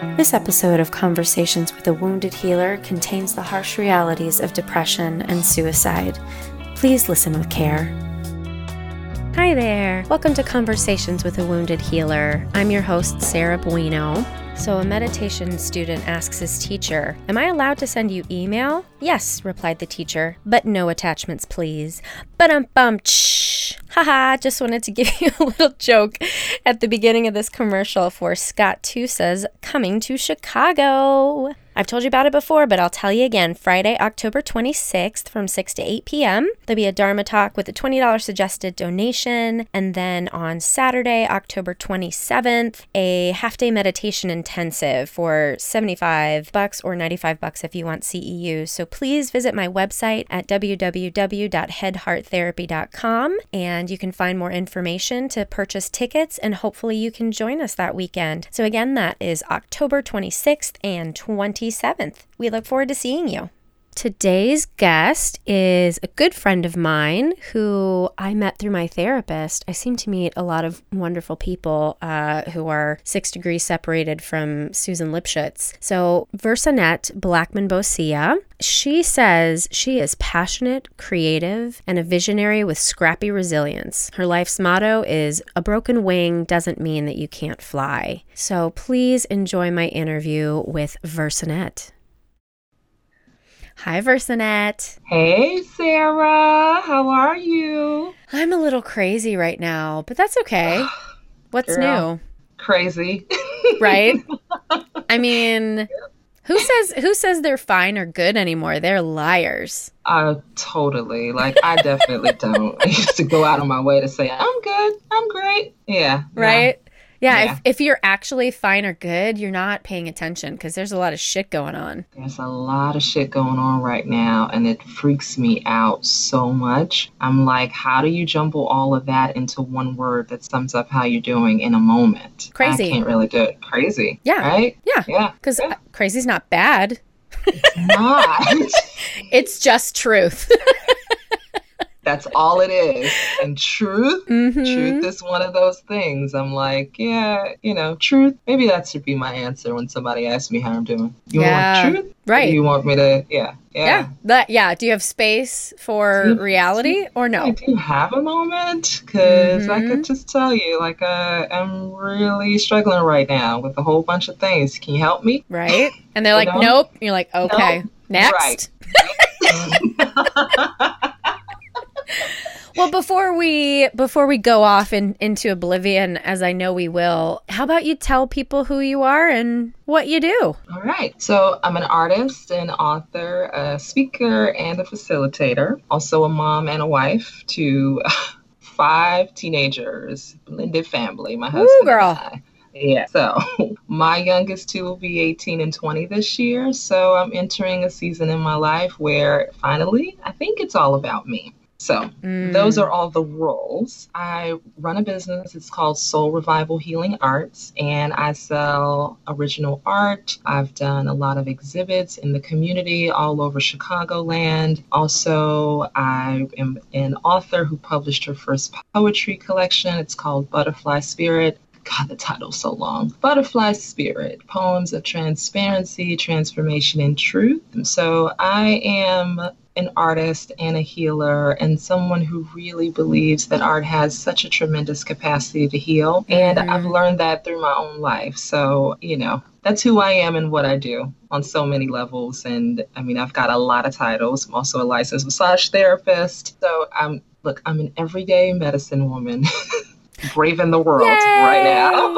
This episode of Conversations with a Wounded Healer contains the harsh realities of depression and suicide. Please listen with care. Hi there. Welcome to Conversations with a Wounded Healer. I'm your host, Sarah Buino. So, a meditation student asks his teacher, Am I allowed to send you email? Yes, replied the teacher, but no attachments, please. But um bum Haha, just wanted to give you a little joke at the beginning of this commercial for Scott Tusa's Coming to Chicago. I've told you about it before, but I'll tell you again. Friday, October 26th from 6 to 8 p.m., there'll be a Dharma talk with a $20 suggested donation. And then on Saturday, October 27th, a half day meditation intensive for 75 bucks or 95 bucks if you want CEU. So please visit my website at www.headhearttherapy.com and you can find more information to purchase tickets and hopefully you can join us that weekend. So again, that is October 26th and 27th. 27th. We look forward to seeing you. Today's guest is a good friend of mine who I met through my therapist. I seem to meet a lot of wonderful people uh, who are six degrees separated from Susan Lipschutz. So, Versanet Blackman Bosia, she says she is passionate, creative, and a visionary with scrappy resilience. Her life's motto is A broken wing doesn't mean that you can't fly. So, please enjoy my interview with Versanet. Hi, Versanet. Hey, Sarah. How are you? I'm a little crazy right now, but that's okay. What's Girl, new? Crazy. right? I mean, who says who says they're fine or good anymore? They're liars. Uh totally. Like I definitely don't. I used to go out of my way to say I'm good. I'm great. Yeah. Right? Yeah, yeah. If, if you're actually fine or good, you're not paying attention because there's a lot of shit going on. There's a lot of shit going on right now, and it freaks me out so much. I'm like, how do you jumble all of that into one word that sums up how you're doing in a moment? Crazy. I can't really do it. Crazy. Yeah. Right? Yeah. Yeah. Because yeah. crazy's not bad. It's not. it's just truth. That's all it is. And truth, mm-hmm. truth is one of those things. I'm like, yeah, you know, truth. Maybe that should be my answer when somebody asks me how I'm doing. You yeah. want truth? Right. you want me to, yeah. Yeah. Yeah. That, yeah. Do you have space for do, reality or no? Do you have a moment? Because mm-hmm. I could mm-hmm. just tell you, like, uh, I'm really struggling right now with a whole bunch of things. Can you help me? Right. And they're like, know? nope. You're like, okay, nope. next. Right. well, before we before we go off in, into oblivion, as I know we will, how about you tell people who you are and what you do? All right. So I'm an artist, an author, a speaker, and a facilitator. Also a mom and a wife to five teenagers, blended family. My husband Ooh, girl. and I. Yeah. So my youngest two will be 18 and 20 this year. So I'm entering a season in my life where finally I think it's all about me. So mm. those are all the roles. I run a business. It's called Soul Revival Healing Arts, and I sell original art. I've done a lot of exhibits in the community all over Chicagoland. Also, I am an author who published her first poetry collection. It's called Butterfly Spirit. God, the title's so long. Butterfly Spirit Poems of Transparency, Transformation, and Truth. So I am an artist and a healer and someone who really believes that art has such a tremendous capacity to heal. And mm-hmm. I've learned that through my own life. So, you know, that's who I am and what I do on so many levels. And I mean, I've got a lot of titles. I'm also a licensed massage therapist. So I'm, look, I'm an everyday medicine woman. braving the world Yay! right now.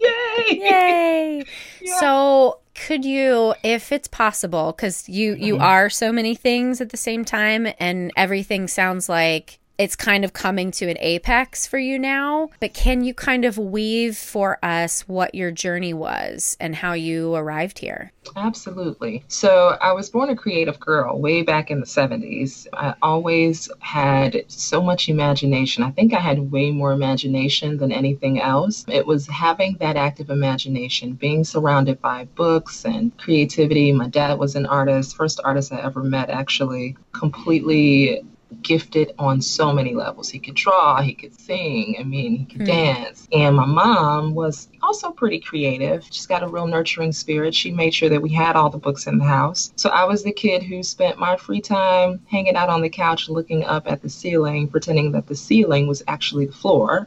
Yay! Yay! Yeah. So could you if it's possible because you you mm-hmm. are so many things at the same time and everything sounds like it's kind of coming to an apex for you now. But can you kind of weave for us what your journey was and how you arrived here? Absolutely. So, I was born a creative girl way back in the 70s. I always had so much imagination. I think I had way more imagination than anything else. It was having that active imagination, being surrounded by books and creativity. My dad was an artist, first artist I ever met, actually, completely gifted on so many levels. He could draw, he could sing, I mean, he could mm. dance. And my mom was also pretty creative. She's got a real nurturing spirit. She made sure that we had all the books in the house. So I was the kid who spent my free time hanging out on the couch looking up at the ceiling, pretending that the ceiling was actually the floor.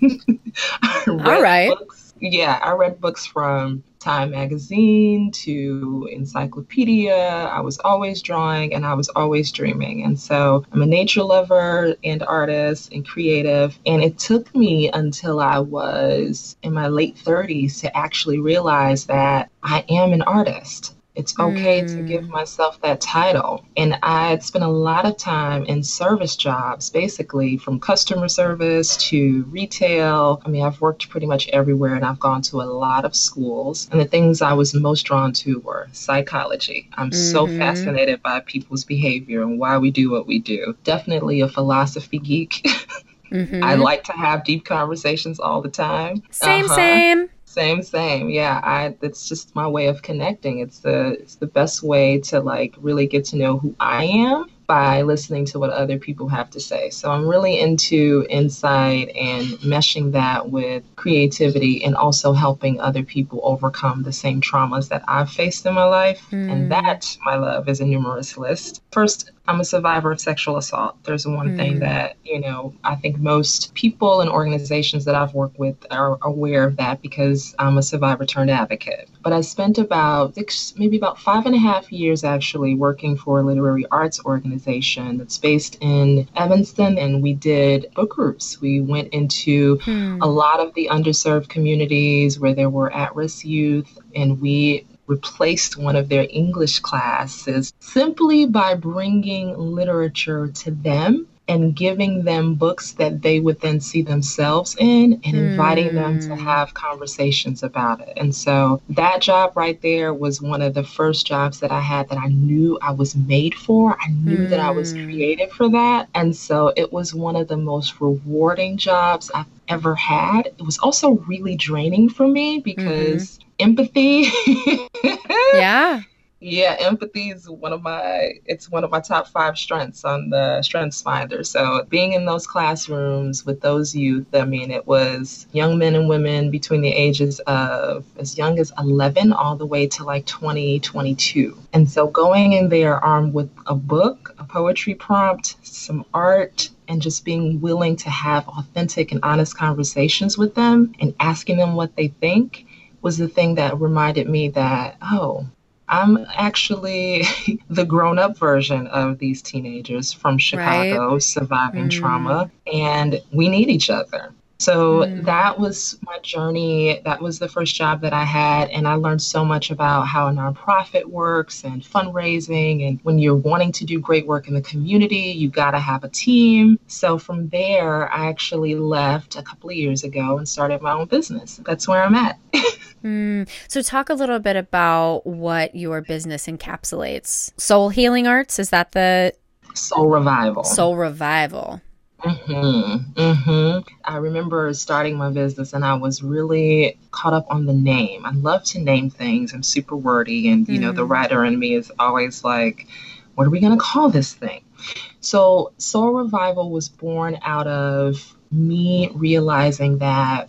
all right. Books yeah, I read books from Time magazine to encyclopedia. I was always drawing and I was always dreaming. And so I'm a nature lover and artist and creative. And it took me until I was in my late 30s to actually realize that I am an artist. It's okay mm. to give myself that title. And I'd spent a lot of time in service jobs, basically from customer service to retail. I mean, I've worked pretty much everywhere and I've gone to a lot of schools. And the things I was most drawn to were psychology. I'm mm-hmm. so fascinated by people's behavior and why we do what we do. Definitely a philosophy geek. Mm-hmm. I like to have deep conversations all the time. Same, uh-huh. same. Same, same. Yeah, I it's just my way of connecting. It's the it's the best way to like really get to know who I am by listening to what other people have to say. So I'm really into insight and meshing that with creativity and also helping other people overcome the same traumas that I've faced in my life. Mm. And that, my love, is a numerous list. First, I'm a survivor of sexual assault. There's one mm. thing that, you know, I think most people and organizations that I've worked with are aware of that because I'm a survivor turned advocate. But I spent about six, maybe about five and a half years actually working for a literary arts organization that's based in Evanston. And we did book groups. We went into mm. a lot of the underserved communities where there were at risk youth and we replaced one of their English classes simply by bringing literature to them and giving them books that they would then see themselves in and inviting mm. them to hmm. have conversations about it. And so that job right there was one of the first jobs that I had that I knew I was made for. I knew mm. that I was hmm. created for that. And so it was one of the most rewarding jobs I've ever had. It was also really draining for me because. Mm-hmm empathy. yeah. Yeah, empathy is one of my it's one of my top five strengths on the strengths finder. So being in those classrooms with those youth, I mean it was young men and women between the ages of as young as 11 all the way to like 20, 22. And so going in there armed with a book, a poetry prompt, some art, and just being willing to have authentic and honest conversations with them and asking them what they think was the thing that reminded me that, oh, I'm actually the grown up version of these teenagers from Chicago right. surviving mm. trauma, and we need each other. So mm. that was my journey. That was the first job that I had. And I learned so much about how a nonprofit works and fundraising. And when you're wanting to do great work in the community, you got to have a team. So from there, I actually left a couple of years ago and started my own business. That's where I'm at. mm. So, talk a little bit about what your business encapsulates. Soul Healing Arts, is that the Soul Revival? Soul Revival. Mm-hmm. Mm-hmm. I remember starting my business and I was really caught up on the name. I love to name things. I'm super wordy and you know the mm. writer in me is always like, what are we gonna call this thing? So Soul Revival was born out of me realizing that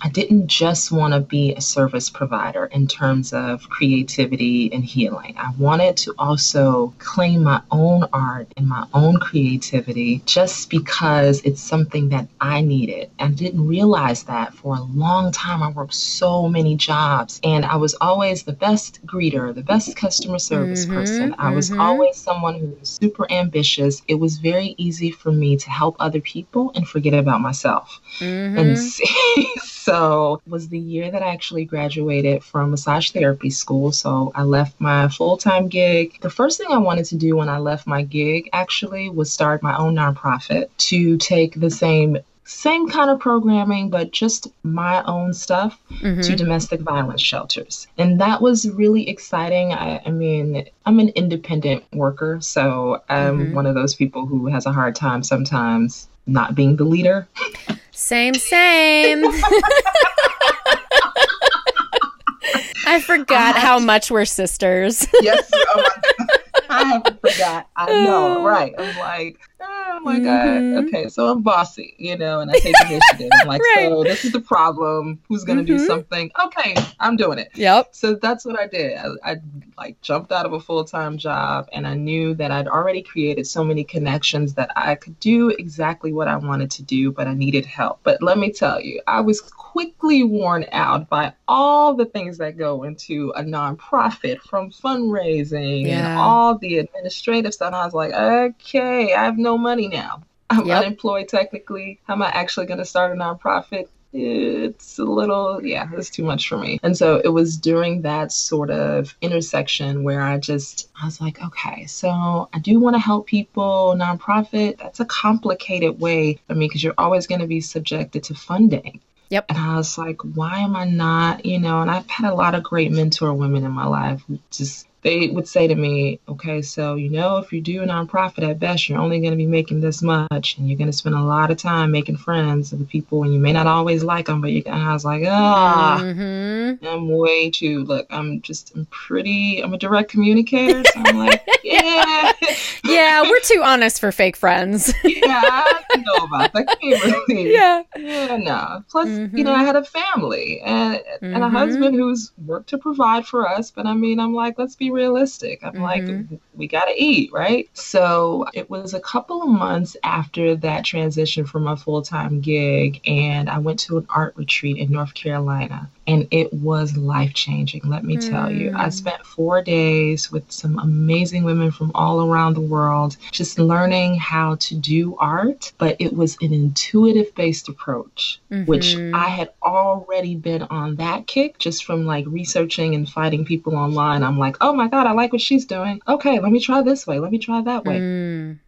I didn't just want to be a service provider in terms of creativity and healing. I wanted to also claim my own art and my own creativity just because it's something that I needed. I didn't realize that for a long time. I worked so many jobs and I was always the best greeter, the best customer service mm-hmm, person. I was mm-hmm. always someone who was super ambitious. It was very easy for me to help other people and forget about myself. Mm-hmm. And So it was the year that I actually graduated from massage therapy school. So I left my full-time gig. The first thing I wanted to do when I left my gig actually was start my own nonprofit to take the same same kind of programming, but just my own stuff mm-hmm. to domestic violence shelters. And that was really exciting. I, I mean, I'm an independent worker, so I'm mm-hmm. one of those people who has a hard time sometimes not being the leader. Same, same. I forgot I how much we're sisters. yes. Oh I forgot. I know, right? I'm like, oh my mm-hmm. God. Okay, so I'm bossy, you know, and I take initiative. I'm like, right. so this is the problem. Who's going to mm-hmm. do something? Okay, I'm doing it. Yep. So that's what I did. I, I like jumped out of a full time job and I knew that I'd already created so many connections that I could do exactly what I wanted to do, but I needed help. But let me tell you, I was quickly worn out by all the things that go into a nonprofit from fundraising yeah. and all the administrative stuff. And I was like, okay, I have no money now. I'm yep. unemployed technically. How am I actually going to start a nonprofit? It's a little, yeah, it's too much for me. And so it was during that sort of intersection where I just, I was like, okay, so I do want to help people, nonprofit. That's a complicated way for me because you're always going to be subjected to funding. Yep. And I was like, why am I not, you know, and I've had a lot of great mentor women in my life who just they would say to me, okay, so you know, if you do a nonprofit at best, you're only going to be making this much, and you're going to spend a lot of time making friends with people, and you may not always like them, but you. And I was like, ah, mm-hmm. I'm way too. Look, I'm just, I'm pretty. I'm a direct communicator, so I'm like, yeah, yeah, we're too honest for fake friends. yeah, I know about that. Really, yeah, yeah, no. Plus, mm-hmm. you know, I mm-hmm. had a family and mm-hmm. and a mm-hmm. husband who's worked to provide for us, but I mean, I'm like, let's be realistic. I'm mm-hmm. like, we got to eat, right? So it was a couple of months after that transition from a full time gig, and I went to an art retreat in North Carolina and it was life changing. Let me mm. tell you, I mm. spent four days with some amazing women from all around the world, just learning how to do art. But it was an intuitive based approach, mm-hmm. which I had already been on that kick just from like researching and finding people online. I'm like, oh my God, I like what she's doing. Okay, let me try this way. Let me try that way. Mm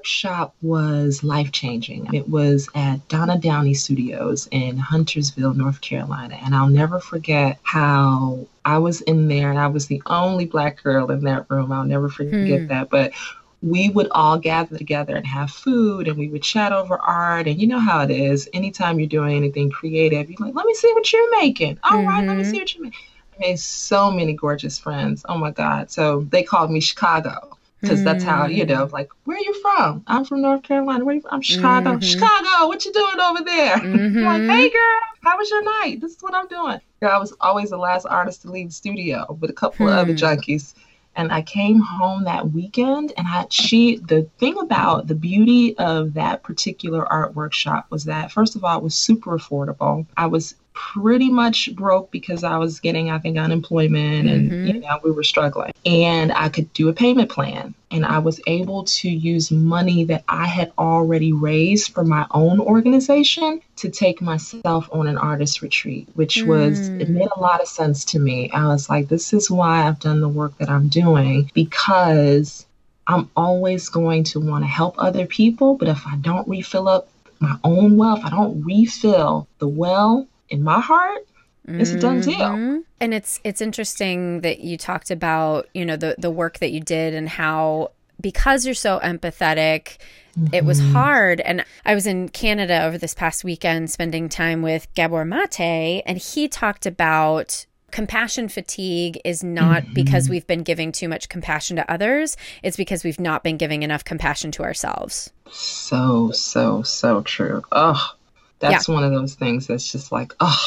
workshop was life changing. It was at Donna Downey Studios in Huntersville, North Carolina. And I'll never forget how I was in there and I was the only black girl in that room. I'll never forget hmm. that. But we would all gather together and have food and we would chat over art. And you know how it is. Anytime you're doing anything creative, you're like, let me see what you're making. All mm-hmm. right, let me mm-hmm. see what you're making. Made so many gorgeous friends. Oh my God. So they called me Chicago because that's how you know mm. like where are you from i'm from north carolina where are you from i'm chicago mm-hmm. chicago what you doing over there mm-hmm. like hey girl how was your night this is what i'm doing i was always the last artist to leave the studio with a couple of other hmm. junkies and I came home that weekend and I she the thing about the beauty of that particular art workshop was that first of all it was super affordable. I was pretty much broke because I was getting, I think, unemployment and mm-hmm. you know, we were struggling. And I could do a payment plan. And I was able to use money that I had already raised for my own organization to take myself on an artist retreat, which mm. was, it mm. made a lot of sense to me. I was like, this is why I've done the work that I'm doing because I'm always going to want to help other people. But if I don't refill up my own well, if I don't refill the well in my heart, it's a done deal. Mm-hmm. And it's it's interesting that you talked about, you know, the the work that you did and how because you're so empathetic, mm-hmm. it was mm-hmm. hard. And I was in Canada over this past weekend spending time with Gabor Mate, and he talked about compassion fatigue is not mm-hmm. because we've been giving too much compassion to others, it's because we've not been giving enough compassion to ourselves. So, so, so true. Oh, that's yeah. one of those things that's just like, oh,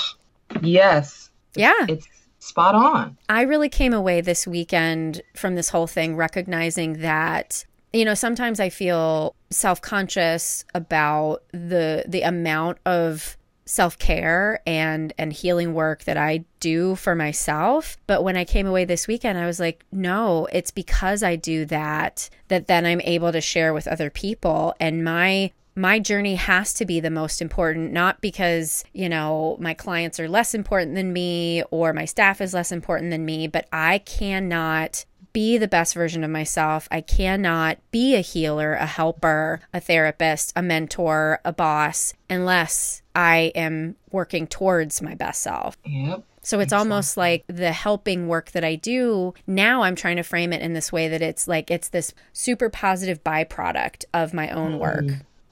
yes. Yeah. It's spot on. I really came away this weekend from this whole thing recognizing that you know sometimes i feel self-conscious about the the amount of self-care and and healing work that I do for myself but when I came away this weekend I was like no it's because I do that that then I'm able to share with other people and my my journey has to be the most important, not because, you know, my clients are less important than me or my staff is less important than me, but I cannot be the best version of myself. I cannot be a healer, a helper, a therapist, a mentor, a boss, unless I am working towards my best self. Yep. So it's almost like the helping work that I do. Now I'm trying to frame it in this way that it's like it's this super positive byproduct of my own mm. work.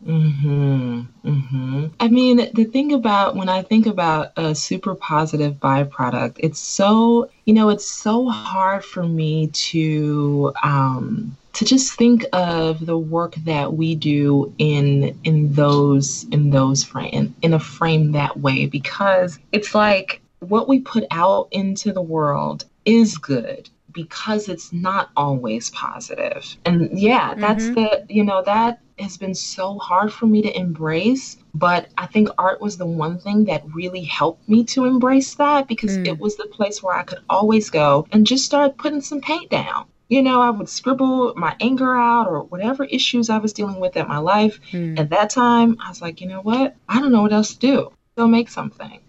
Mm. Mm-hmm. Mm-hmm. I mean, the thing about when I think about a super positive byproduct, it's so, you know, it's so hard for me to um, to just think of the work that we do in in those in those frame in a frame that way because it's like what we put out into the world is good because it's not always positive. And yeah, that's mm-hmm. the, you know, that has been so hard for me to embrace. But I think art was the one thing that really helped me to embrace that because mm. it was the place where I could always go and just start putting some paint down. You know, I would scribble my anger out or whatever issues I was dealing with in my life. Mm. At that time, I was like, you know what? I don't know what else to do. Go make something.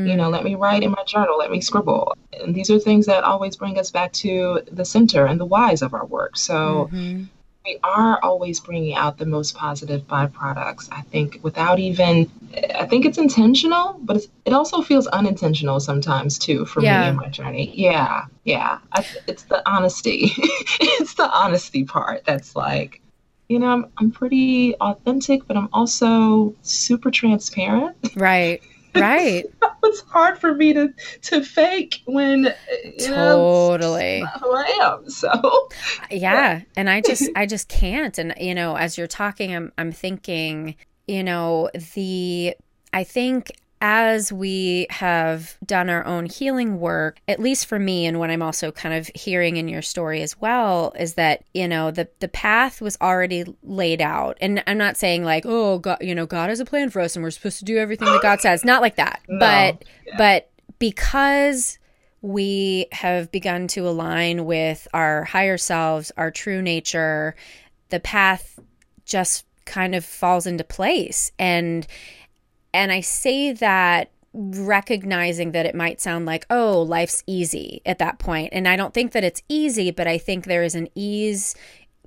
Mm-hmm. You know, let me write in my journal, let me scribble. And these are things that always bring us back to the center and the whys of our work. So mm-hmm. we are always bringing out the most positive byproducts. I think without even, I think it's intentional, but it's, it also feels unintentional sometimes too for yeah. me in my journey. Yeah, yeah. I, it's the honesty. it's the honesty part that's like, you know, I'm, I'm pretty authentic, but I'm also super transparent. Right. Right. it's hard for me to to fake when uh, totally know, who I am. So uh, yeah. yeah, and I just I just can't. And you know, as you're talking, I'm I'm thinking, you know, the I think as we have done our own healing work, at least for me, and what I'm also kind of hearing in your story as well, is that, you know, the, the path was already laid out. And I'm not saying like, oh, God, you know, God has a plan for us and we're supposed to do everything that God says. Not like that. No. But, yeah. but because we have begun to align with our higher selves, our true nature, the path just kind of falls into place. And, and I say that recognizing that it might sound like, oh, life's easy at that point. And I don't think that it's easy, but I think there is an ease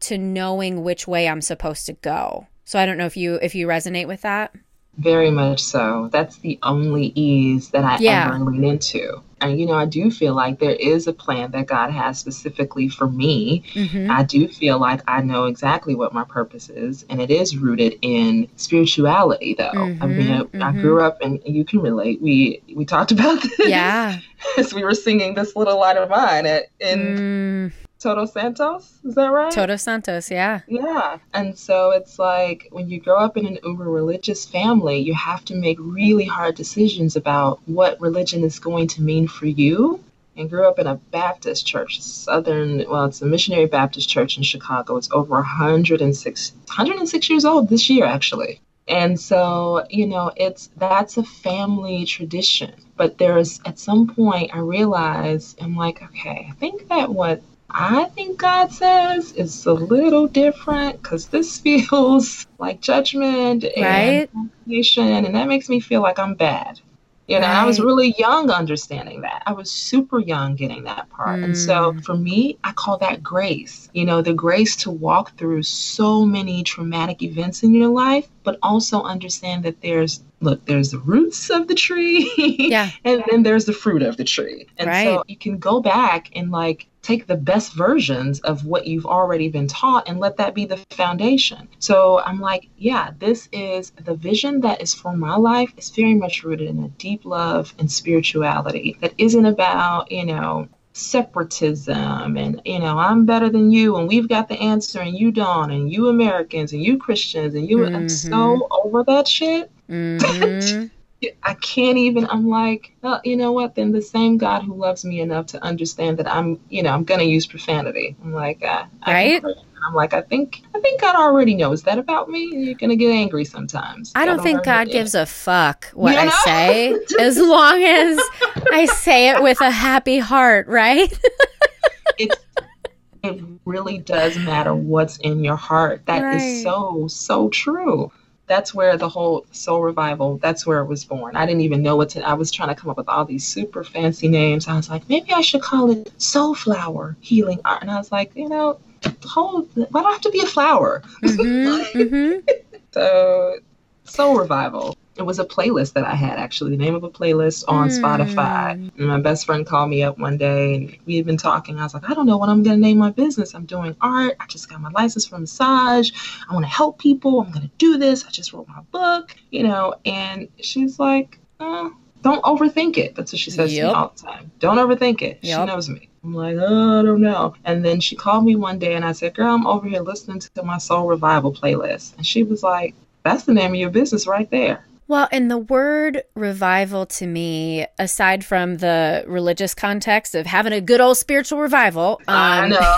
to knowing which way I'm supposed to go. So I don't know if you if you resonate with that. Very much so. That's the only ease that I yeah. ever lean into. And, you know, I do feel like there is a plan that God has specifically for me. Mm-hmm. I do feel like I know exactly what my purpose is. And it is rooted in spirituality, though. Mm-hmm. I mean, I, mm-hmm. I, grew up, and you can relate. We we talked about this. Yeah. as we were singing This Little Light of Mine at, in. Mm Todos Santos. Is that right? Toto Santos, yeah. Yeah. And so it's like when you grow up in an uber religious family, you have to make really hard decisions about what religion is going to mean for you. And grew up in a Baptist church, Southern, well, it's a missionary Baptist church in Chicago. It's over 106, 106 years old this year, actually. And so, you know, it's that's a family tradition. But there's at some point I realized I'm like, okay, I think that what I think God says is a little different because this feels like judgment right? and and that makes me feel like I'm bad. You know, right. I was really young understanding that. I was super young getting that part. Mm. And so mm. for me, I call that grace. You know, the grace to walk through so many traumatic events in your life, but also understand that there's look, there's the roots of the tree. yeah. And then there's the fruit of the tree. And right. so you can go back and like take the best versions of what you've already been taught and let that be the foundation. So I'm like, yeah, this is the vision that is for my life is very much rooted in a deep love and spirituality that isn't about, you know, separatism and you know i'm better than you and we've got the answer and you don't and you americans and you christians and you mm-hmm. i'm so mm-hmm. over that shit mm-hmm. I can't even, I'm like, well, you know what? Then the same God who loves me enough to understand that I'm, you know, I'm to use profanity. I'm like, uh, right? I'm like, I think, I think God already knows that about me. You're going to get angry sometimes. I don't think God gives a fuck what you know? I say as long as I say it with a happy heart, right? it's, it really does matter what's in your heart. That right. is so, so true that's where the whole soul revival that's where it was born i didn't even know what to i was trying to come up with all these super fancy names i was like maybe i should call it soul flower healing art and i was like you know whole why do i have to be a flower mm-hmm, mm-hmm. so soul revival it was a playlist that I had actually, the name of a playlist on mm. Spotify. And my best friend called me up one day and we had been talking. I was like, I don't know what I'm going to name my business. I'm doing art. I just got my license for massage. I want to help people. I'm going to do this. I just wrote my book, you know. And she's like, oh, don't overthink it. That's what she says yep. to me all the time. Don't overthink it. Yep. She knows me. I'm like, oh, I don't know. And then she called me one day and I said, Girl, I'm over here listening to my Soul Revival playlist. And she was like, That's the name of your business right there. Well, and the word revival to me, aside from the religious context of having a good old spiritual revival, um, I know.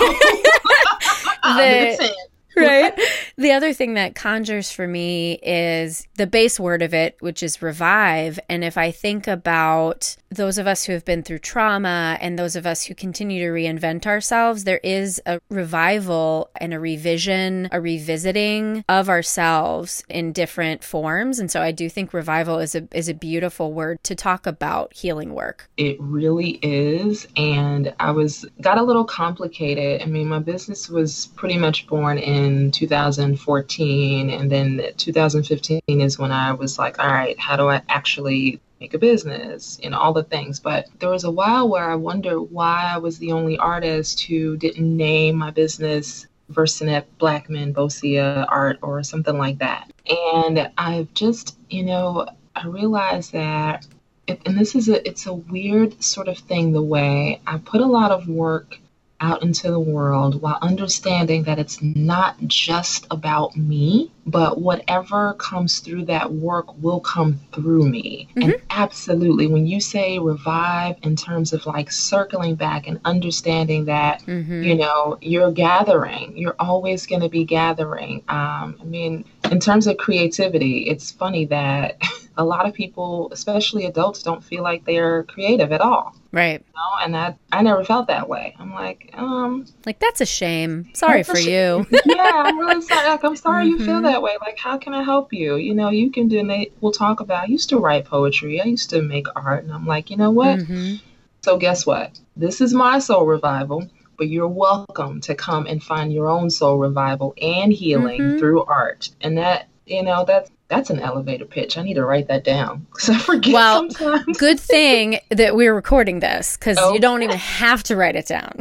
the, right? the other thing that conjures for me is the base word of it, which is revive. And if I think about those of us who have been through trauma and those of us who continue to reinvent ourselves, there is a revival and a revision, a revisiting of ourselves in different forms. And so I do think revival is a is a beautiful word to talk about healing work. It really is. And I was got a little complicated. I mean, my business was pretty much born in 2014 and then 2015 is when I was like, all right, how do I actually make a business and all the things. But there was a while where I wondered why I was the only artist who didn't name my business Versanet Blackman Bosia Art or something like that. And I've just, you know, I realized that, and this is a, it's a weird sort of thing the way I put a lot of work out into the world while understanding that it's not just about me, but whatever comes through that work will come through me. Mm-hmm. And absolutely, when you say revive in terms of like circling back and understanding that, mm-hmm. you know, you're gathering, you're always going to be gathering. Um, I mean, in terms of creativity, it's funny that a lot of people, especially adults, don't feel like they're creative at all. Right. You know? And I, I never felt that way. I'm like, um, like that's a shame. Sorry for you. yeah, I'm really sorry. Like, I'm sorry mm-hmm. you feel mm-hmm. that way. Like, how can I help you? You know, you can do. And we'll talk about. I used to write poetry. I used to make art, and I'm like, you know what? Mm-hmm. So guess what? This is my soul revival but you're welcome to come and find your own soul revival and healing mm-hmm. through art. And that, you know, that's that's an elevator pitch. I need to write that down because I forget. Well, sometimes. good thing that we're recording this because okay. you don't even have to write it down.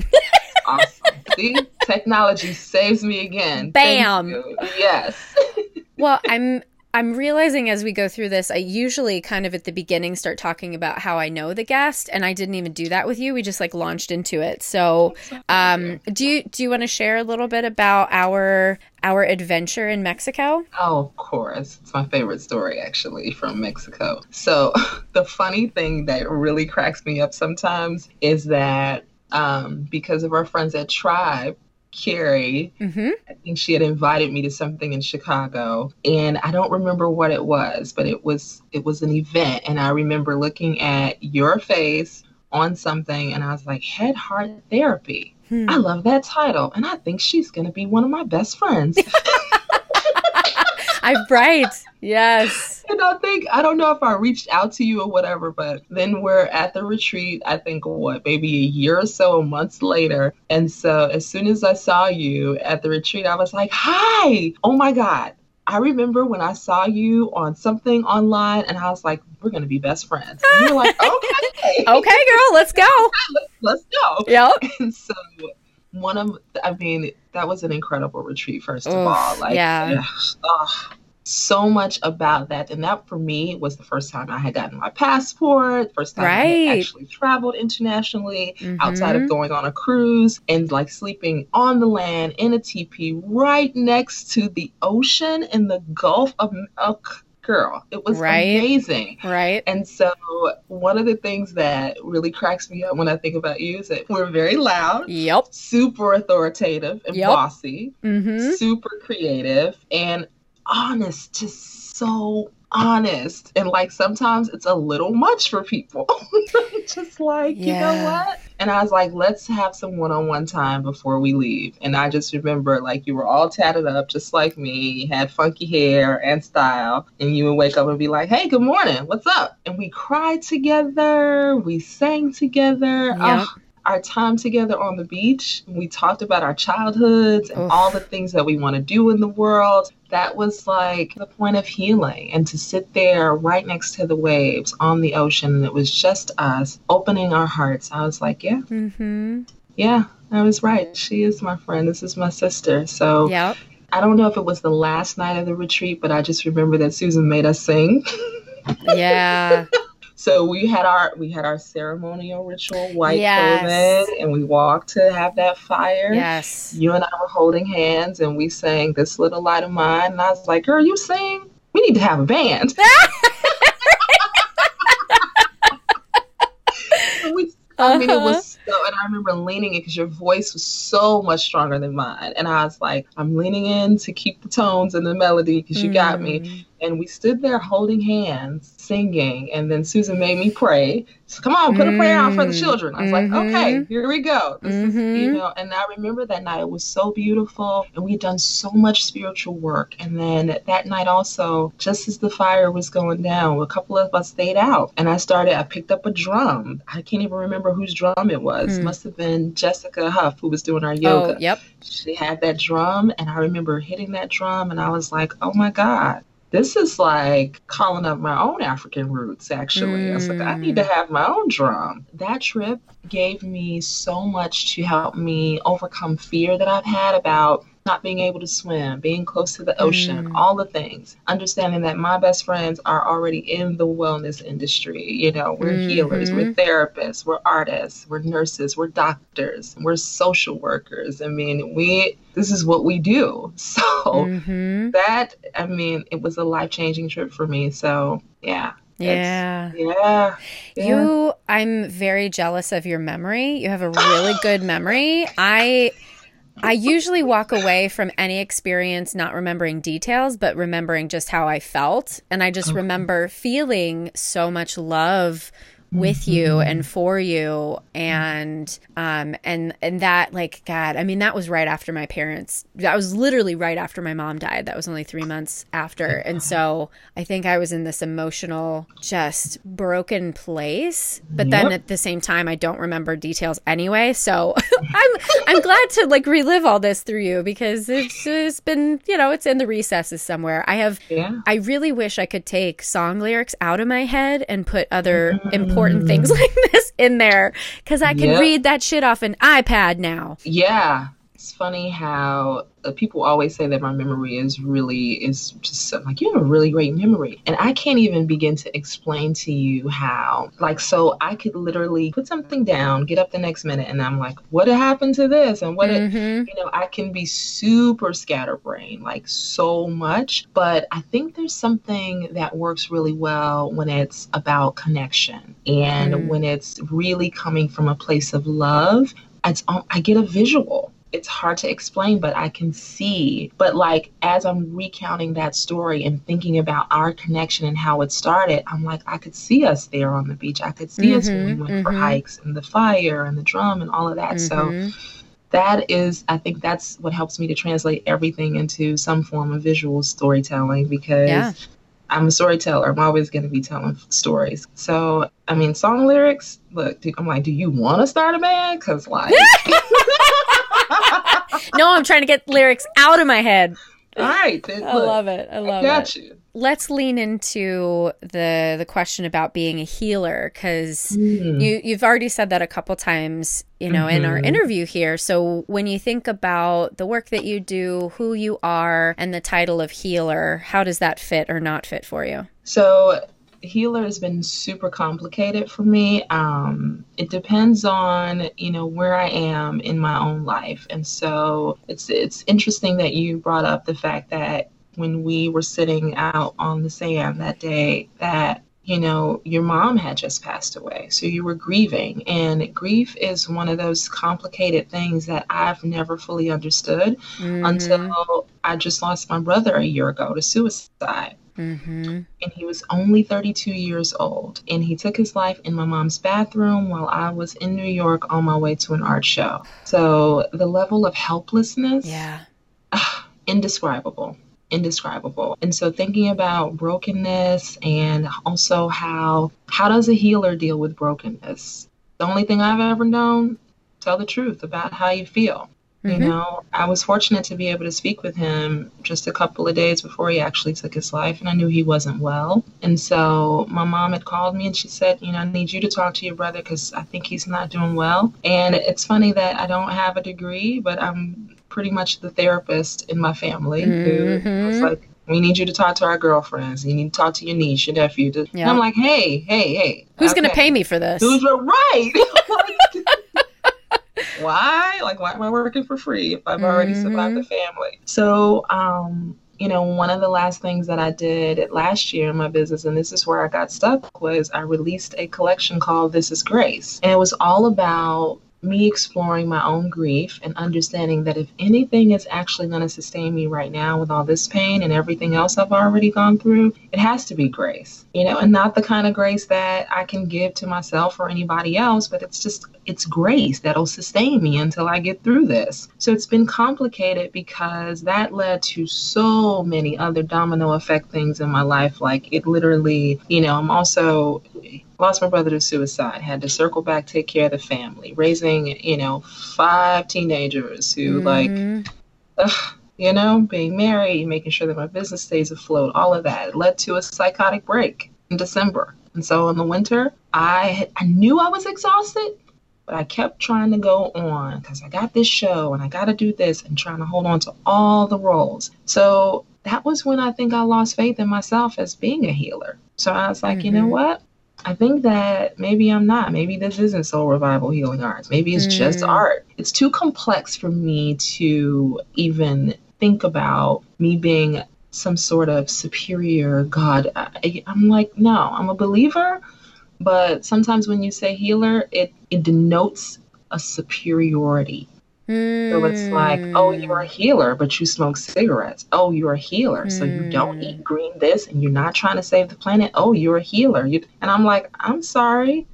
awesome. See, technology saves me again. Bam. Yes. well, I'm I'm realizing as we go through this, I usually kind of at the beginning start talking about how I know the guest, and I didn't even do that with you. We just like launched into it. So, um, do you do you want to share a little bit about our our adventure in Mexico? Oh, of course. It's my favorite story actually from Mexico. So, the funny thing that really cracks me up sometimes is that um, because of our friends at Tribe, Carrie. Mm-hmm. I think she had invited me to something in Chicago, and I don't remember what it was, but it was it was an event, and I remember looking at your face on something, and I was like, Head Heart Therapy. Hmm. I love that title, and I think she's going to be one of my best friends. I'm right. Yes. And I think I don't know if I reached out to you or whatever, but then we're at the retreat. I think what maybe a year or so, months later, and so as soon as I saw you at the retreat, I was like, "Hi! Oh my God!" I remember when I saw you on something online, and I was like, "We're gonna be best friends." And you're like, "Okay, okay, girl, let's go. let's, let's go." Yep. And so one of I mean that was an incredible retreat first of all like yeah oh, so much about that and that for me was the first time I had gotten my passport first time right. I had actually traveled internationally mm-hmm. outside of going on a cruise and like sleeping on the land in a teepee right next to the ocean in the Gulf of, of girl. It was right. amazing. Right. And so one of the things that really cracks me up when I think about you is that we're very loud. Yep. Super authoritative and yep. bossy. Mm-hmm. Super creative and honest, just so honest. And like sometimes it's a little much for people. just like, yeah. you know what? And I was like, let's have some one on one time before we leave. And I just remember like you were all tatted up just like me, you had funky hair and style. And you would wake up and be like, hey, good morning. What's up? And we cried together. We sang together. Yep. Oh, our time together on the beach. We talked about our childhoods and Oof. all the things that we want to do in the world. That was like the point of healing. And to sit there right next to the waves on the ocean, and it was just us opening our hearts. I was like, yeah. Mm-hmm. Yeah, I was right. She is my friend. This is my sister. So yep. I don't know if it was the last night of the retreat, but I just remember that Susan made us sing. Yeah. So we had our we had our ceremonial ritual white Yes. clothing, and we walked to have that fire. Yes. You and I were holding hands, and we sang "This Little Light of Mine." And I was like, "Girl, you sing? We need to have a band." we, I mean, it Uh-huh. was so, and I remember leaning in because your voice was so much stronger than mine. And I was like, I'm leaning in to keep the tones and the melody because you got me. Mm. And we stood there holding hands, singing. And then Susan made me pray. So, come on, put a prayer out for the Mm. children. I was like, Mhm. okay, here we go. This is, you Mhm. know, and I remember that night. It was so beautiful. And we had done so much spiritual work. And then that night also, just as the fire was going down, a couple of us stayed out. And I started, I picked up a drum. I can't even remember whose drum it was. Hmm. Must have been Jessica Huff, who was doing our Oh, yoga yep. she had that drum and i remember hitting that drum and i was like oh my god this is like calling up my own african roots actually. I was like i need to mm. have my own drum. That trip gave me so much to help me overcome fear that i've had about not being able to swim, being close to the ocean, Mm. all the things. Understanding that my best friends are already in the wellness industry. You know, we're healers, we're Mhm. therapists, we're artists, we're nurses, we're doctors, we're social workers. I mean, we this is what we do. So Mhm. that I mean, it was a life changing trip for me. So yeah. Yeah. Yeah. yeah. You, I'm very jealous of your memory. You have a really good memory. I, I usually walk away from any experience not remembering details, but remembering just how I felt. And I just Okay. remember feeling so much love with you and for you. And um and and that like god i mean that was right after my parents that was literally right after my mom died. That was only 3 months after. And so i think i was in this emotional just broken place but then Yep. at the same time i don't remember details anyway. So i'm i'm glad to like relive all this through you because it's it's been you know it's in the recesses somewhere. I have yeah. I really wish I could take song lyrics out of my head and put other important things mm-hmm. like this in there because I can Yep. read that shit off an iPad now. Yeah. It's funny how uh, people always say that my memory is really is just like you have a really great memory, and I can't even begin to explain to you how. Like, so I could literally put something down, get up the next minute, and I'm like, what happened to this, and what it, Mhm. you know, I can be super scatterbrained, like so much. But I think there's something that works really well when it's about connection and Mm. when it's really coming from a place of love. It's I get a visual. It's hard to explain, but I can see. But like as I'm recounting that story and thinking about our connection and how it started, I'm like, I could see us there on the beach. I could see us when we Mhm, went for mhm. hikes and the fire and the drum and all of that. So Mhm. that is i think that's what helps me to translate everything into some form of visual storytelling because Yeah. i'm a storyteller i'm always going to be telling stories so i mean song lyrics look i'm like do you want to start a band because like no, I'm trying to get lyrics out of my head. all right then, I love it. I I love got it. you Let's lean into the the question about being a healer because Mm. you you've already said that a couple times you know in our Mhm. interview here so when you think about the work that you do who you are and the title of healer how does that fit or not fit for you So healer has been super complicated for me. Um, it depends on you know where I am in my own life, and so it's it's interesting that you brought up the fact that when we were sitting out on the sand that day, that you know your mom had just passed away, so you were grieving, and grief is one of those complicated things that I've never fully understood Mhm, until I just lost my brother a year ago to suicide mhm. and he was only 32 years old. And he took his life in my mom's bathroom while I was in New York on my way to an art show. So the level of helplessness, yeah ah, indescribable. Indescribable. And so thinking about brokenness and also how how does a healer deal with brokenness? The only thing I've ever known, tell the truth about how you feel. You Mhm. know, I was fortunate to be able to speak with him just a couple of days before he actually took his life, and I knew he wasn't well. And so my mom had called me and she said, You know, I need you to talk to your brother because I think he's not doing well. And it's funny that I don't have a degree, but I'm pretty much the therapist in my family who was like, We need you to talk to our girlfriends. You need to talk to your niece, your nephew. Yeah. I'm like, hey, hey, hey. Who's going to pay me for this? Who's right? why? Like, why am I working for free if I've already survived the family? So, um, you know, one of the last things that I did last year in my business, and this is where I got stuck, was I released a collection called This is Grace. And it was all about me exploring my own grief and understanding that if anything is actually going to sustain me right now with all this pain and everything else I've already gone through, it has to be grace, you know, and not the kind of grace that I can give to myself or anybody else, but it's just, it's grace that'll sustain me until I get through this. So it's been complicated because that led to so many other domino effect things in my life. Like it literally, you know, I'm also lost my brother to suicide, had to circle back, take care of the family, raising, you know, five teenagers who like, Mhm. ugh, you know, being married, making sure that my business stays afloat, all of that it led to a psychotic break in December. And so in the winter, I had- I knew I was exhausted, but I kept trying to go on because I got this show and I got to do this and trying to hold on to all the roles. So that was when I think I lost faith in myself as being a healer. So I was like, you know Mhm. what? I think that maybe I'm not. Maybe this isn't soul revival healing arts. Maybe it's just Mm. art. It's too complex for me to even think about me being some sort of superior God. I, I'm like, no, I'm a believer, but sometimes when you say healer, it, it denotes a superiority. So it's like, oh, you're a healer, but you smoke cigarettes. Oh, you're a healer, so you don't Mm. eat green this and you're not trying to save the planet. Oh, you're a healer. You, and I'm like, I'm sorry.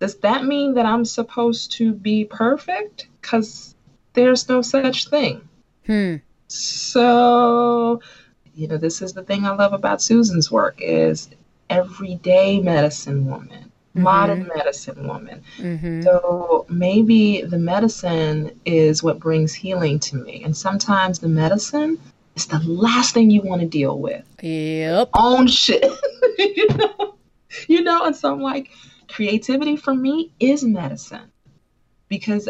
Does that mean that I'm supposed to be perfect? Because there's no such thing. Hmm. So, you know, this is the thing I love about Susan's work is everyday medicine woman, modern medicine woman. Mhm. So maybe the medicine is what brings healing to me. And sometimes the medicine is the last thing you want to deal with. Yep. Own shit. you, know? you know, and so I'm like, creativity for me is medicine because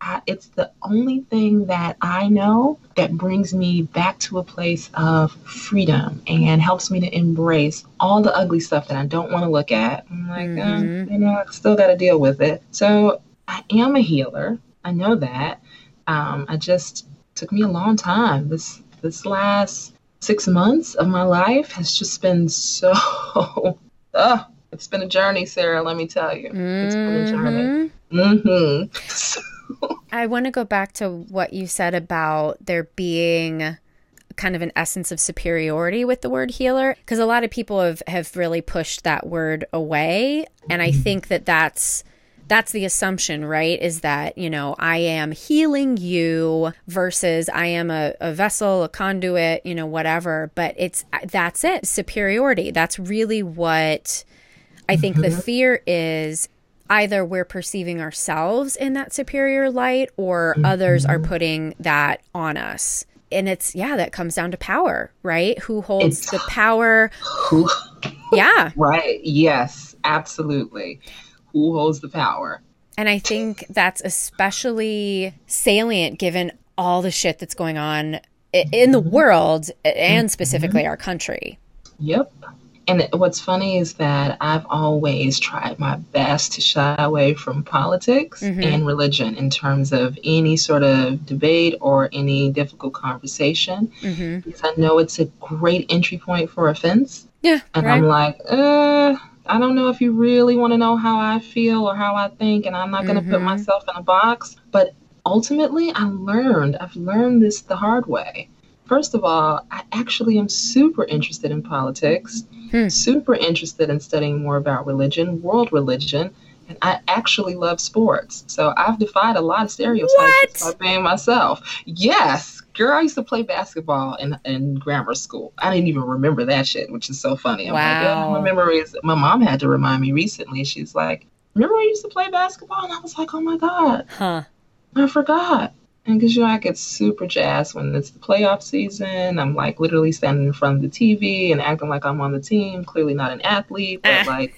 I, it's the only thing that I know that brings me back to a place of freedom and helps me to embrace all the ugly stuff that I don't want to look at. I'm like, uh, Mhm. you know, I still got to deal with it. So I am a healer. I know that. Um, I just took me a long time. This this last six months of my life has just been so. uh, it's been a journey, Sarah. Let me tell you, it's been a journey. Mhm. I want to go back to what you said about there being kind of an essence of superiority with the word healer because a lot of people have have really pushed that word away and I mm-hmm. think that that's that's the assumption, right? Is that, you know, I am healing you versus I am a, a vessel, a conduit, you know, whatever. But it's that's it, superiority. That's really what I think the mm-hmm. fear is either we're perceiving ourselves in that superior light or others are mm-hmm. putting that on us. And it's, yeah, that comes down to power, right? Who holds It's- the power? Who, yeah. right. Yes, absolutely. Who holds the power? And I think that's especially salient given all the shit that's going on in the mm-hmm. world and mm-hmm. specifically our country. Yep. And what's funny is that I've always tried my best to shy away from politics Mhm. and religion in terms of any sort of debate or any difficult conversation hmm because I know it's a great entry point for offense. Yeah. And right. I'm like, uh, I don't know if you really want to know how I feel or how I think, and I'm not going to put Mhm. myself in a box. But ultimately, I learned, I've learned this the hard way. First of all, I actually am super interested in politics, Hmm. super interested in studying more about religion, world religion, and I actually love sports. So I've defied a lot of stereotypes What? by being myself. Yes, girl, I used to play basketball in, in grammar school. I didn't even remember that shit, which is so funny. I'm like, Wow. my memories. My mom had to remind me recently. She's like, "Remember I used to play basketball?" And I was like, "Oh my god, Huh. I forgot." And because you know, I get super jazzed when it's the playoff season. I'm like literally standing in front of the TV and acting like I'm on the team. Clearly not an athlete, but like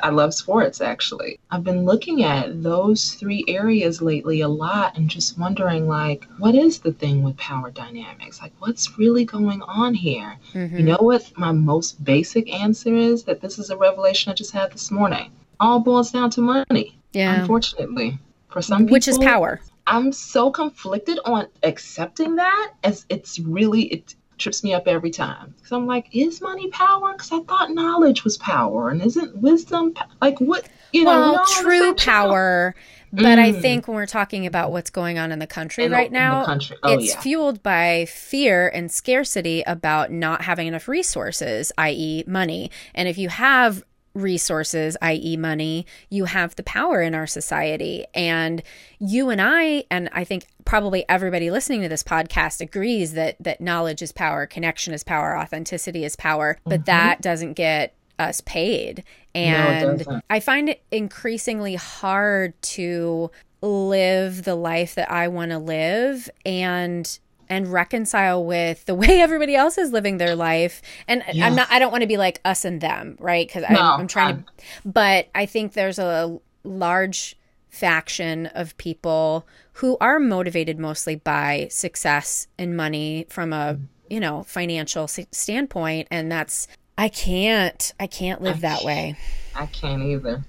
I love sports actually. I've been looking at those three areas lately a lot and just wondering like what is the thing with power dynamics? Like what's really going on here? Mm-hmm. You know what my most basic answer is that this is a revelation I just had this morning. All boils down to money. Yeah. Unfortunately. For some people Which is power. I'm so conflicted on accepting that as it's really it trips me up every time. Because I'm like, is money power? Because I thought knowledge was power, and isn't wisdom like what you know? Well, true power. But mm. I think when we're talking about what's going on in the country in right the, now, country. Oh, it's yeah. fueled by fear and scarcity about not having enough resources, i.e., money. And if you have resources, i.e., money, you have the power in our society. And you and I, and I think probably everybody listening to this podcast agrees that that knowledge is power, connection is power, authenticity is power, but mm-hmm. that doesn't get us paid. And no, I find it increasingly hard to live the life that I want to live and and reconcile with the way everybody else is living their life. And yeah. I'm not, I don't want to be like us and them, right? Because no, I'm, I'm, trying to, but I think there's a large faction of people who are motivated mostly by success and money from a, you know, financial standpoint. And that's, I can't, I can't live I that way. I can't either.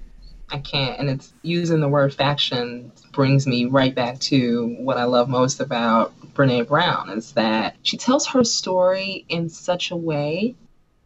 I can't. And it's using the word faction brings me right back to what I love most about Brene Brown is that she tells her story in such a way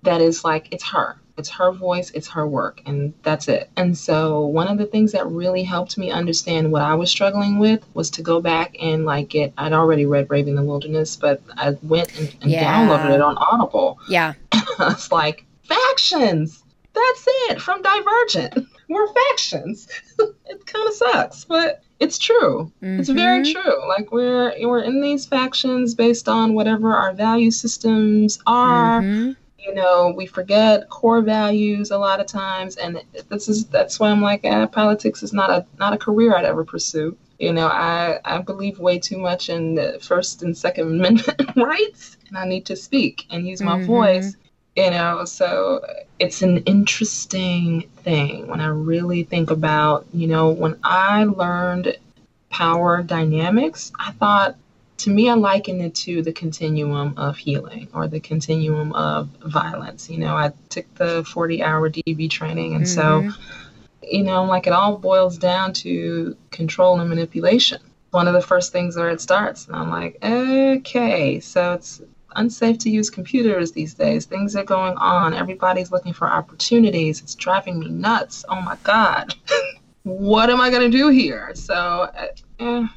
that is like it's her. It's her voice, it's her work, and that's it. And so, one of the things that really helped me understand what I was struggling with was to go back and like get. I'd already read Braving the Wilderness, but I went and, and yeah. downloaded it on Audible. Yeah. it's like factions. That's it from Divergent. We're factions. it kind of sucks, but it's true. Mm-hmm. It's very mm-hmm. true. Like we're we're in these factions based on whatever our value systems are. Mm-hmm. You know, we forget core values a lot of times, and this is that's why I'm like, eh, politics is not a not a career I'd ever pursue. You know, I I believe way too much in the First and Second Amendment rights, and I need to speak and use my mm-hmm. voice you know so it's an interesting thing when i really think about you know when i learned power dynamics i thought to me i liken it to the continuum of healing or the continuum of violence you know i took the 40 hour dv training and mm-hmm. so you know like it all boils down to control and manipulation one of the first things where it starts and i'm like okay so it's unsafe to use computers these days. Things are going on. Everybody's looking for opportunities. It's driving me nuts. Oh my God. what am I going to do here? So, uh, eh,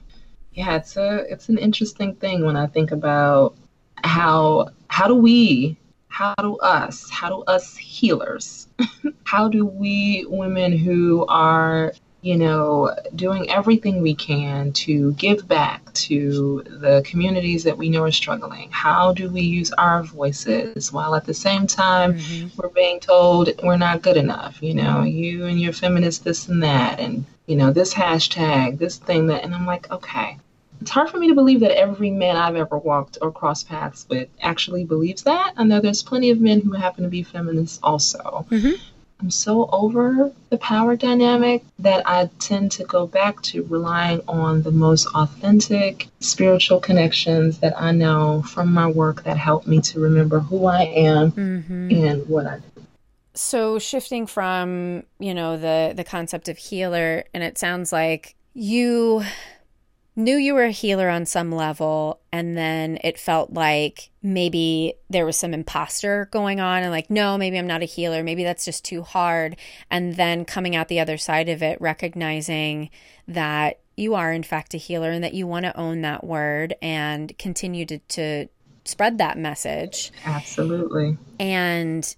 yeah, it's a it's an interesting thing when I think about how how do we how do us how do us healers how do we women who are you know, doing everything we can to give back to the communities that we know are struggling. How do we use our voices while at the same time mm-hmm. we're being told we're not good enough? You know, you and your feminist this and that, and, you know, this hashtag, this thing that, and I'm like, okay. It's hard for me to believe that every man I've ever walked or crossed paths with actually believes that. I know there's plenty of men who happen to be feminists also. Mm-hmm. I'm so over the power dynamic that I tend to go back to relying on the most authentic spiritual connections that I know from my work that help me to remember who I am mm-hmm. and what I do. So shifting from, you know, the the concept of healer and it sounds like you knew you were a healer on some level and then it felt like maybe there was some imposter going on and like no maybe i'm not a healer. Maybe that's just too hard. And then coming out the other side of it recognizing that you are in fact a healer and that you want to own that word and continue to, to spread that message. Absolutely. And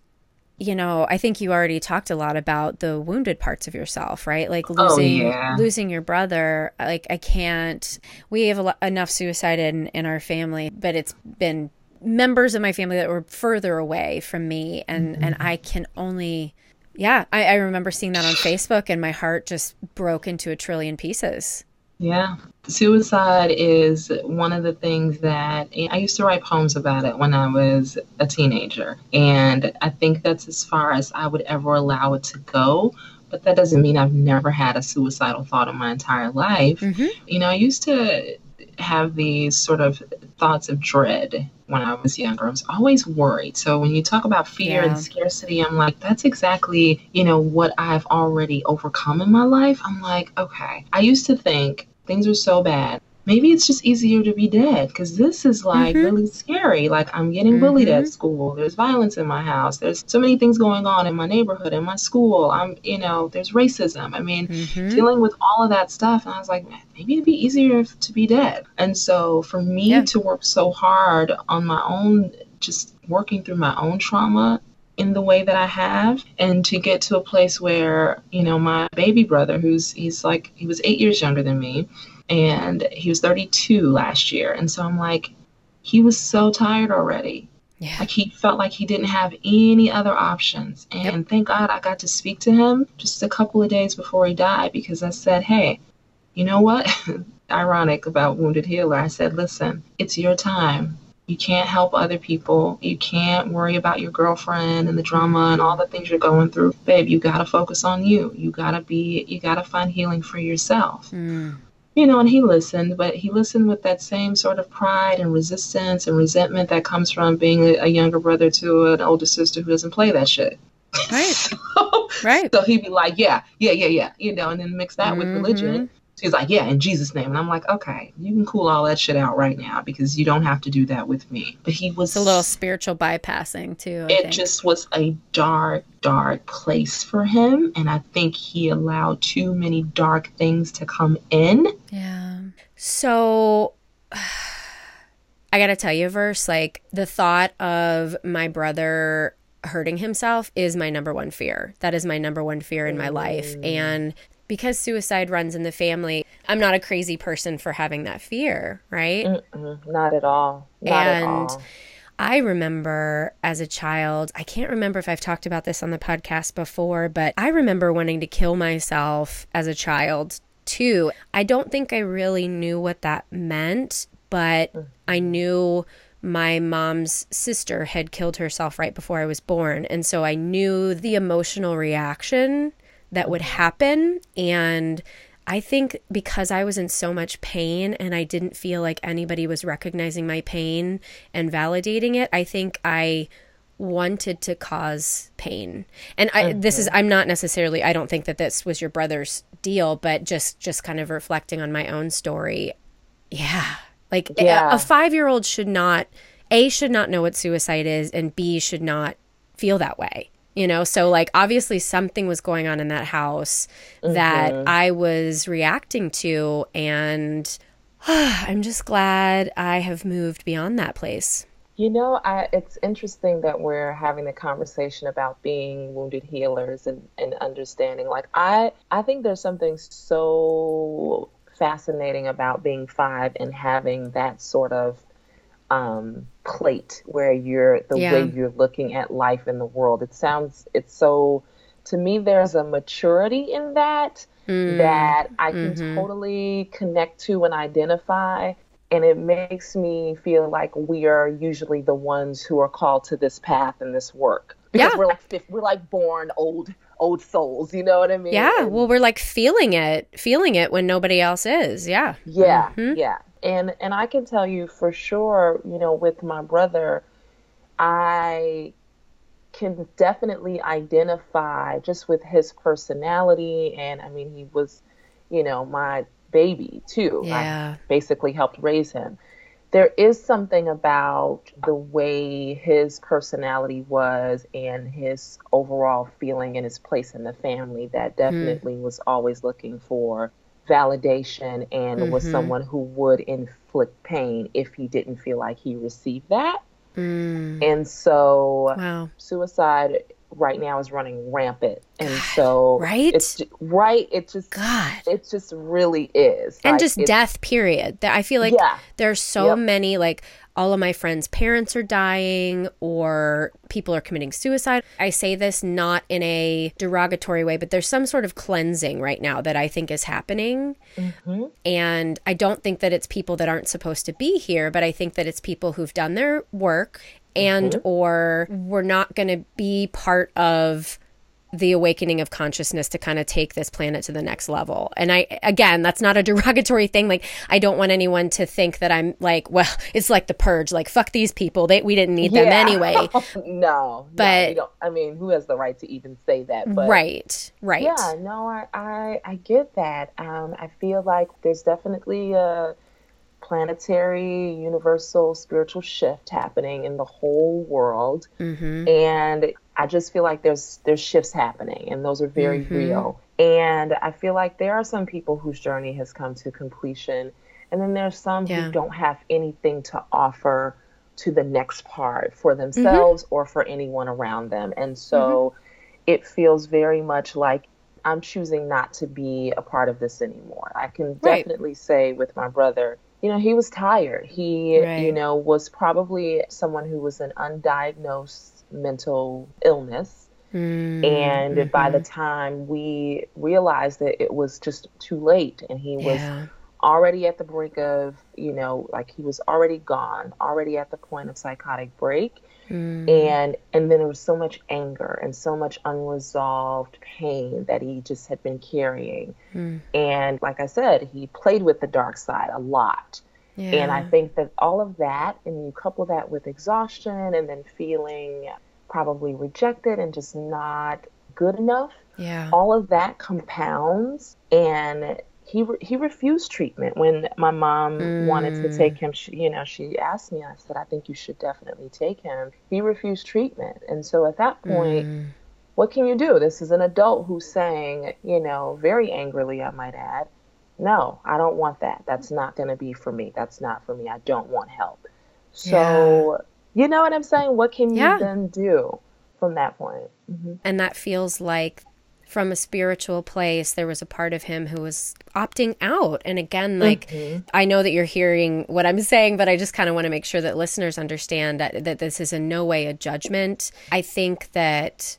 you know, I think you already talked a lot about the wounded parts of yourself, right? Like oh, losing oh, yeah. losing your brother. Like I can't. We have lo- enough suicide in in our family, but it's been members of my family that were further away from me, and mm-hmm. and I can only. Yeah, I, I remember seeing that on Facebook, and my heart just broke into a trillion pieces. Yeah. Suicide is one of the things that I used to write poems about it when I was a teenager. And I think that's as far as I would ever allow it to go. but that doesn't mean I've never had a suicidal thought in my entire life. Mm-hmm. You know, I used to have these sort of thoughts of dread when I was younger. I was always worried. So when you talk about fear yeah. and scarcity, I'm like, that's exactly, you know, what I've already overcome in my life. I'm like, okay. I used to think things are so bad maybe it's just easier to be dead because this is like mm-hmm. really scary. Like I'm getting bullied mm-hmm. at school. There's violence in my house. There's so many things going on in my neighborhood, in my school. I'm, you know, there's racism. I mean, mm-hmm. dealing with all of that stuff. And I was like, maybe it'd be easier to be dead. And so for me yeah. to work so hard on my own, just working through my own trauma in the way that I have and to get to a place where, you know, my baby brother who's he's like he was 8 years younger than me and he was 32 last year. And so I'm like, he was so tired already. Yeah. Like he felt like he didn't have any other options. And yep. thank God I got to speak to him just a couple of days before he died because I said, hey, you know what? Ironic about Wounded Healer. I said, listen, it's your time. You can't help other people. You can't worry about your girlfriend and the drama and all the things you're going through. Babe, you got to focus on you. You got to be, you got to find healing for yourself. Mm you know, and he listened, but he listened with that same sort of pride and resistance and resentment that comes from being a, a younger brother to an older sister who doesn't play that shit. Right. so, right. So he'd be like, yeah, yeah, yeah, yeah, you know, and then mix that mm-hmm. with religion. He's like, yeah, in Jesus' name. And I'm like, okay, you can cool all that shit out right now because you don't have to do that with me. But he was it's a little spiritual bypassing too. I it think. just was a dark, dark place for him. And I think he allowed too many dark things to come in. Yeah. So I gotta tell you, a verse, like the thought of my brother hurting himself is my number one fear. That is my number one fear in my life. Mm. And because suicide runs in the family, I'm not a crazy person for having that fear, right? Mm-mm, not at all. Not and at all. I remember as a child, I can't remember if I've talked about this on the podcast before, but I remember wanting to kill myself as a child too. I don't think I really knew what that meant, but mm. I knew my mom's sister had killed herself right before I was born. And so I knew the emotional reaction that would happen. And I think because I was in so much pain and I didn't feel like anybody was recognizing my pain and validating it, I think I wanted to cause pain. And I mm-hmm. this is I'm not necessarily I don't think that this was your brother's deal, but just just kind of reflecting on my own story. Yeah. Like yeah. a, a 5-year-old should not A should not know what suicide is and B should not feel that way you know? So like obviously something was going on in that house mm-hmm. that i was reacting to and i'm just glad i have moved beyond that place. You know I, it's interesting that we're having a conversation about being wounded healers and, and understanding. Like i i think there's something so fascinating about being five and having that sort of um, plate where you're the yeah. way you're looking at life in the world. It sounds it's so to me there's a maturity in that mm. that I can mm-hmm. totally connect to and identify and it makes me feel like we are usually the ones who are called to this path and this work because yeah. we're like we're like born old old souls you know what i mean yeah and, well we're like feeling it feeling it when nobody else is yeah yeah mm-hmm. yeah and and I can tell you for sure, you know, with my brother, I can definitely identify just with his personality and I mean he was, you know, my baby too. Yeah. I basically helped raise him. There is something about the way his personality was and his overall feeling and his place in the family that hmm. definitely mm. was always looking for validation and mm-hmm. was someone who would inflict pain if he didn't feel like he received that. Mm. And so wow. suicide right now is running rampant. And God, so right? It's right, it just God. It just really is. And like, just death period. that I feel like yeah. there's so yep. many like all of my friends' parents are dying or people are committing suicide. I say this not in a derogatory way, but there's some sort of cleansing right now that I think is happening. Mm-hmm. And I don't think that it's people that aren't supposed to be here, but I think that it's people who've done their work and mm-hmm. or we're not going to be part of the awakening of consciousness to kind of take this planet to the next level. And I, again, that's not a derogatory thing. Like, I don't want anyone to think that I'm like, well, it's like the purge, like, fuck these people. They, we didn't need them yeah. anyway. no, but no, I mean, who has the right to even say that? But right, right. Yeah, no, I, I, I get that. Um, I feel like there's definitely a planetary, universal, spiritual shift happening in the whole world. Mm-hmm. And I just feel like there's there's shifts happening and those are very mm-hmm. real. And I feel like there are some people whose journey has come to completion and then there's some yeah. who don't have anything to offer to the next part for themselves mm-hmm. or for anyone around them. And so mm-hmm. it feels very much like I'm choosing not to be a part of this anymore. I can right. definitely say with my brother, you know, he was tired. He, right. you know, was probably someone who was an undiagnosed mental illness. Mm-hmm. And by the mm-hmm. time we realized that it was just too late and he was yeah. Already at the brink of, you know, like he was already gone, already at the point of psychotic break. Mm. And and then there was so much anger and so much unresolved pain that he just had been carrying. Mm. And like I said, he played with the dark side a lot. Yeah. And I think that all of that, and you couple that with exhaustion and then feeling probably rejected and just not good enough. Yeah. All of that compounds and he re- he refused treatment when my mom mm. wanted to take him. She, you know, she asked me. I said, "I think you should definitely take him." He refused treatment, and so at that point, mm. what can you do? This is an adult who's saying, you know, very angrily, I might add, "No, I don't want that. That's not going to be for me. That's not for me. I don't want help." So. Yeah you know what I'm saying? What can yeah. you then do from that point? Mm-hmm. And that feels like from a spiritual place, there was a part of him who was opting out. And again, like, mm-hmm. I know that you're hearing what I'm saying, but I just kind of want to make sure that listeners understand that, that this is in no way a judgment. I think that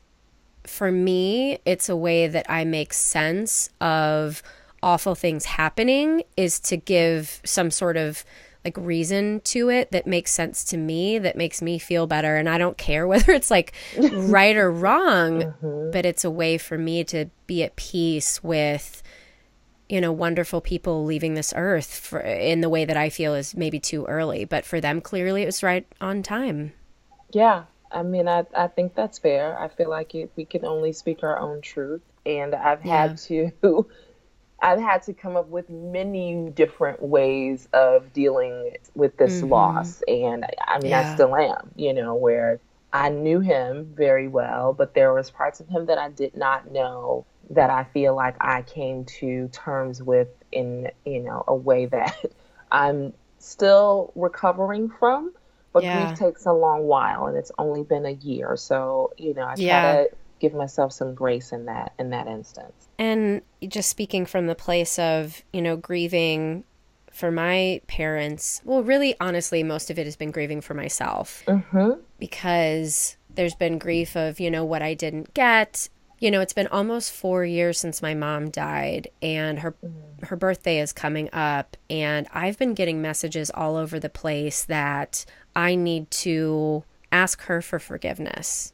for me, it's a way that I make sense of awful things happening is to give some sort of like reason to it that makes sense to me that makes me feel better and i don't care whether it's like right or wrong mm-hmm. but it's a way for me to be at peace with you know wonderful people leaving this earth for, in the way that i feel is maybe too early but for them clearly it was right on time yeah i mean i, I think that's fair i feel like it, we can only speak our own truth and i've yeah. had to I've had to come up with many different ways of dealing with this mm-hmm. loss. And I mean, yeah. I still am, you know, where I knew him very well, but there was parts of him that I did not know that I feel like I came to terms with in, you know, a way that I'm still recovering from. But yeah. grief takes a long while and it's only been a year. So, you know, I try yeah. to give myself some grace in that in that instance. And just speaking from the place of, you know, grieving for my parents, well, really, honestly, most of it has been grieving for myself mm-hmm. because there's been grief of, you know, what I didn't get. You know, it's been almost four years since my mom died, and her mm. her birthday is coming up, and I've been getting messages all over the place that I need to ask her for forgiveness.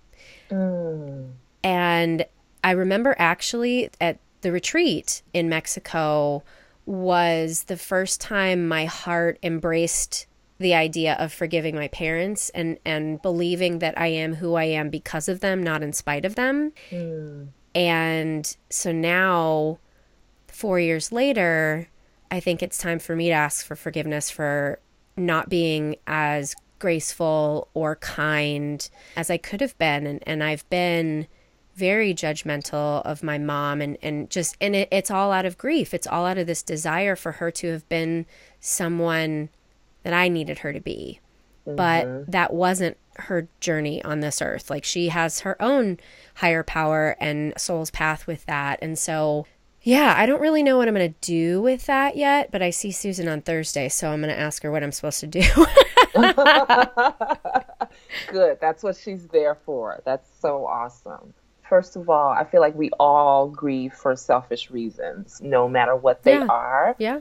Mm. And I remember actually at the retreat in Mexico was the first time my heart embraced the idea of forgiving my parents and and believing that I am who I am because of them, not in spite of them. Mm. And so now 4 years later, I think it's time for me to ask for forgiveness for not being as graceful or kind as I could have been and and I've been very judgmental of my mom and, and just and it, it's all out of grief. It's all out of this desire for her to have been someone that i needed her to be. Mm-hmm. but that wasn't her journey on this earth. Like she has her own higher power and soul's path with that. And so yeah i don't really know what i'm going to do with that yet but i see susan on thursday so i'm going to ask her what i'm supposed to do. Good. That's what she's there for. That's so awesome first of all, I feel like we all grieve for selfish reasons, no matter what they yeah. are. Yeah.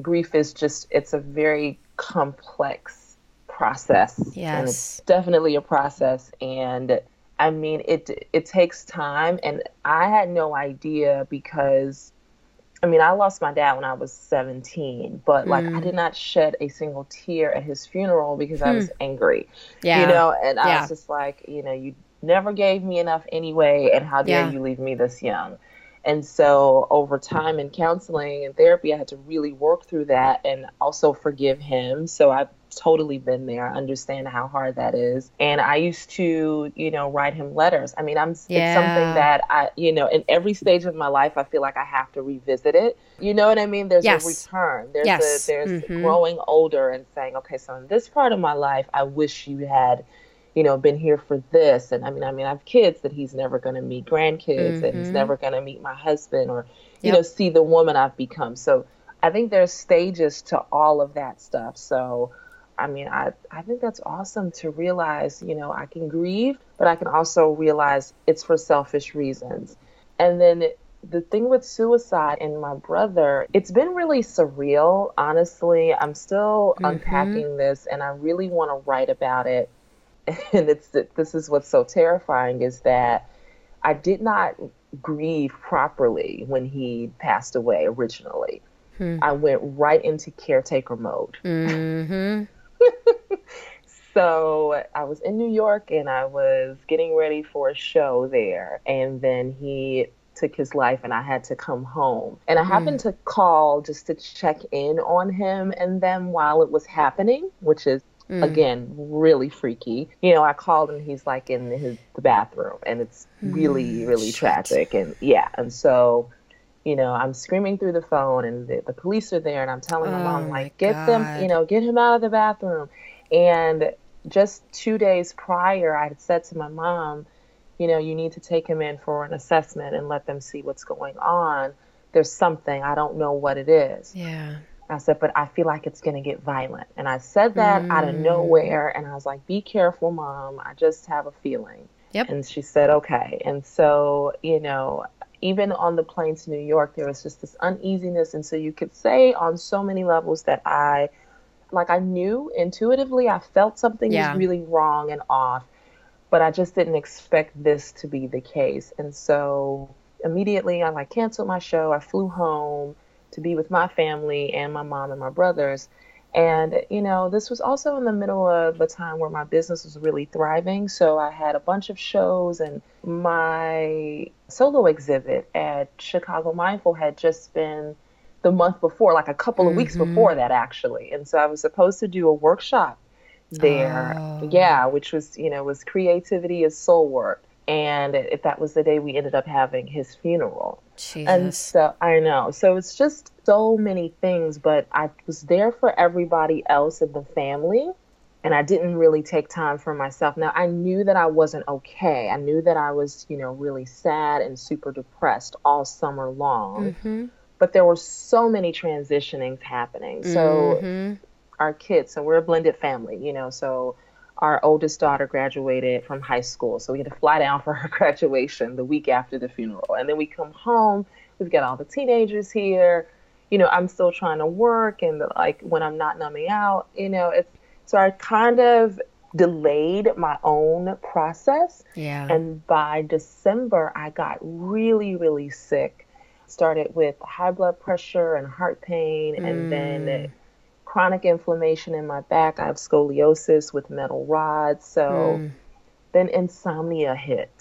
Grief is just, it's a very complex process. Yes. And it's definitely a process. And I mean, it it takes time, and I had no idea because, I mean, I lost my dad when I was 17, but like I Mm. did not shed a single tear at his funeral because I Hmm. was angry, Yeah. you know, and I was just like, you know, you never gave me enough anyway, and how dare Yeah. you leave me this young? And so over time in counseling and therapy, I had to really work through that and also forgive him. So I've totally been there. I understand how hard that is. And I used to, you know, write him letters. I mean, I'm it's something that I, you know, in every stage of my life, I feel like I have to revisit it. You know what I mean? There's Yes. a return. There's Yes. a there's Mhm. growing older and saying, okay, so in this part of my life, I wish you had you know, been here for this. And I mean, I mean, I have kids that he's never going to meet grandkids and he's never going to meet my husband or, you Yep. know, see the woman I've become. So I think there's stages to all of that stuff. So, I mean, I, I think that's awesome to realize, you know, I can grieve, but I can also realize it's for selfish reasons. And then the thing with suicide and my brother, it's been really surreal, honestly. I'm still Mhm. unpacking this and I really want to write about it and it's this is what's so terrifying is that I did not grieve properly when he passed away originally. Hmm. I went right into caretaker mode. Mm-hmm. So I was in New York and I was getting ready for a show there, and then he took his life and I had to come home. And I happened to call just to check in on him and them while it was happening, which is Mm. again really freaky you know i called and he's like in his the bathroom and it's really really shit. tragic and yeah and so you know i'm screaming through the phone and the, the police are there and i'm telling my Oh mom like get them you know get him out of the bathroom and just two days prior i had said to my mom you know you need to take him in for an assessment and let them see what's going on there's something i don't know what it is Yeah. I said, but I feel like it's going to get violent. And I said that out of Mm. nowhere. And I was like, be careful, mom. I just have a feeling. Yep. And she said, okay. And so, you know, even on the plane to New York, there was just this uneasiness. And so you could say on so many levels that I, like, I knew intuitively, I felt something Yeah. was really wrong and off, but I just didn't expect this to be the case. And so immediately I like canceled my show. I flew home to be with my family and my mom and my brothers. And, you know, this was also in the middle of a time where my business was really thriving. So I had a bunch of shows, and my solo exhibit at Chicago Mindful had just been the month before, like a couple of weeks Mhm. before that, actually. And so I was supposed to do a workshop there. Oh. Yeah, which was, you know, was creativity is soul work. And if that was the day we ended up having his funeral. And so I know. So it's just so many things, but I was there for everybody else in the family. And I didn't really take time for myself. Now, I knew that I wasn't okay. I knew that I was, you know, really sad and super depressed all summer long. Mm-hmm. But there were so many transitionings happening. So mm-hmm. our kids, so we're a blended family, you know, so our oldest daughter graduated from high school. So we had to fly down for her graduation the week after the funeral. And then we come home, we've got all the teenagers here. You know, I'm still trying to work and like when I'm not numbing out, you know, it's so I kind of delayed my own process. yeah. And by December, I got really, really sick. Started with high blood pressure and heart pain, and then Mm. Chronic inflammation in my back. I have scoliosis with metal rods. So Mm. then insomnia hit.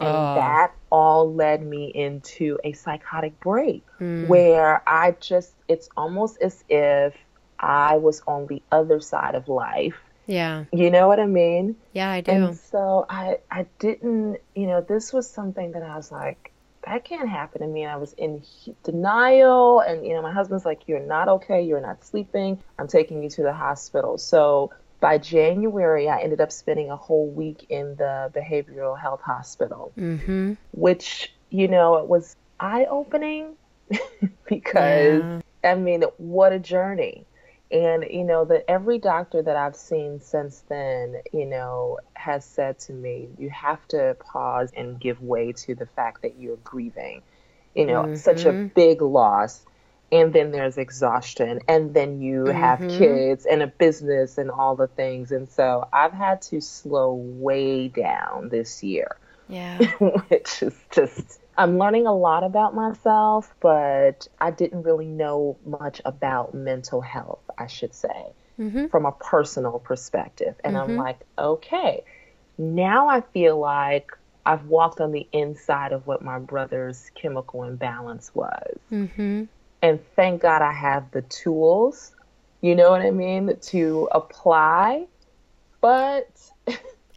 And Oh. that all led me into a psychotic break Mm. where I just, it's almost as if I was on the other side of life. yeah. You know what I mean? Yeah, I do. And so I, I didn't, you know, this was something that I was like, that can't happen to me. And I was in denial. And, you know, my husband's like, you're not okay. You're not sleeping. I'm taking you to the hospital. So by January, I ended up spending a whole week in the behavioral health hospital, mm-hmm. which, you know, it was eye opening because, Yeah. I mean, what a journey. And, you know, that every doctor that I've seen since then, you know, has said to me, you have to pause and give way to the fact that you're grieving, you know, such a Mhm. big loss. and then there's exhaustion and then you mm-hmm. have kids and a business and all the things and so i've had to slow way down this year yeah which is just i'm learning a lot about myself but i didn't really know much about mental health i should say mm-hmm. from a personal perspective and mm-hmm. i'm like okay now i feel like I've walked on the inside of what my brother's chemical imbalance was. Mm-hmm. And thank God I have the tools, you know what I mean, to apply. But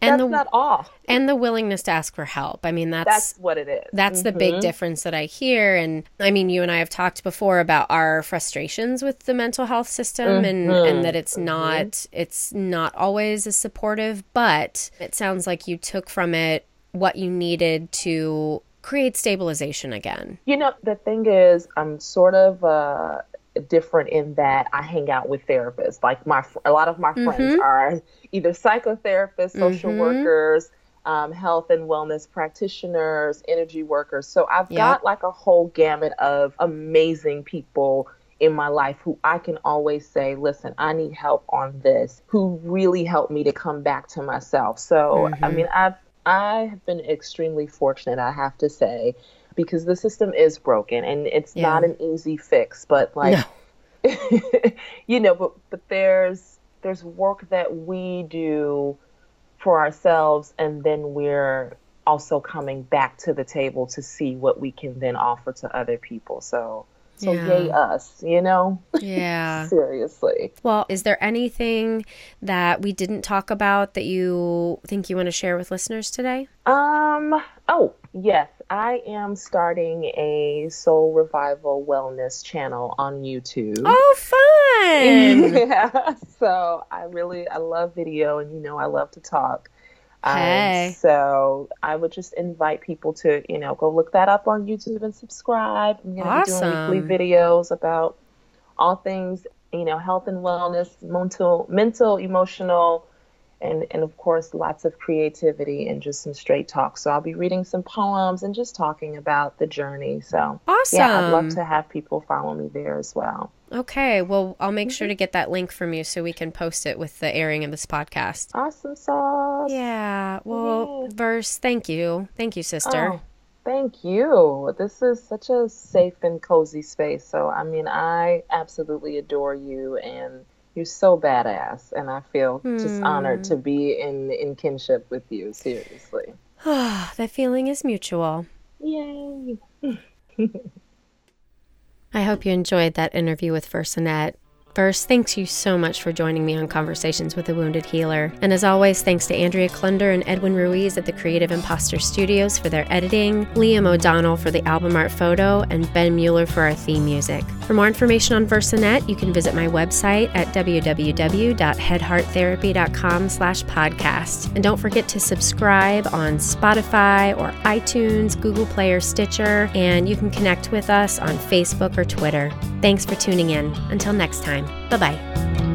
and that's the, not all. And the willingness to ask for help. I mean, that's that's what it is. That's mm-hmm. the big mm-hmm. difference that I hear. And I mean, you and I have talked before about our frustrations with the mental health system, mm-hmm. and and that it's mm-hmm. not it's not always as supportive. But it sounds like you took from it what you needed to create stabilization again? You know, the thing is, I'm sort of uh, different in that I hang out with therapists. Like my, a lot of my mm-hmm. friends are either psychotherapists, social mm-hmm. workers. Um, health and wellness practitioners, energy workers. So I've yep. got like a whole gamut of amazing people in my life who I can always say, listen, I need help on this, who really helped me to come back to myself. So, mm-hmm. I mean, I've I have been extremely fortunate, I have to say, because the system is broken and it's yeah. not an easy fix, but like no. you know, but but there's there's work that we do for ourselves and then we're also coming back to the table to see what we can then offer to other people. So so yeah. yay us, you know? Yeah. Seriously. Well, is there anything that we didn't talk about that you think you want to share with listeners today? Um, oh, yes. I am starting a soul revival wellness channel on YouTube. Oh, fun. yeah. So I really I love video and you know I love to talk. Um, hey. Um, so I would just invite people to, you know, go look that up on YouTube and subscribe. I'm to awesome. be doing weekly videos about all things, you know, health and wellness, mental, mental, emotional, and and of course lots of creativity and just some straight talk. So I'll be reading some poems and just talking about the journey. So awesome. Yeah, I'd love to have people follow me there as well. Okay, well I'll make sure mm-hmm. to get that link from you so we can post it with the airing of this podcast. Awesome sauce. Yeah. Well, verse, thank you, thank you, sister. Oh. Thank you. This is such a safe and cozy space. So, I mean, I absolutely adore you and you're so badass, and I feel mm. just honored to hmm. be in in kinship with you. Seriously. that feeling is mutual. Yay. I hope you enjoyed that interview with Versinette. First, thanks you so much for joining me on Conversations with a Wounded Healer. And as always, thanks to Andrea Klunder and Edwin Ruiz at the Creative Imposter Studios for their editing, Liam O'Donnell for the album art photo, and Ben Mueller for our theme music. For more information on Versinette, you can visit my website at www.headhearttherapy.com slash podcast. And don't forget to subscribe on Spotify or iTunes, Google Play, or Stitcher, and you can connect with us on Facebook or Twitter. Thanks for tuning in. Until next Bye bye.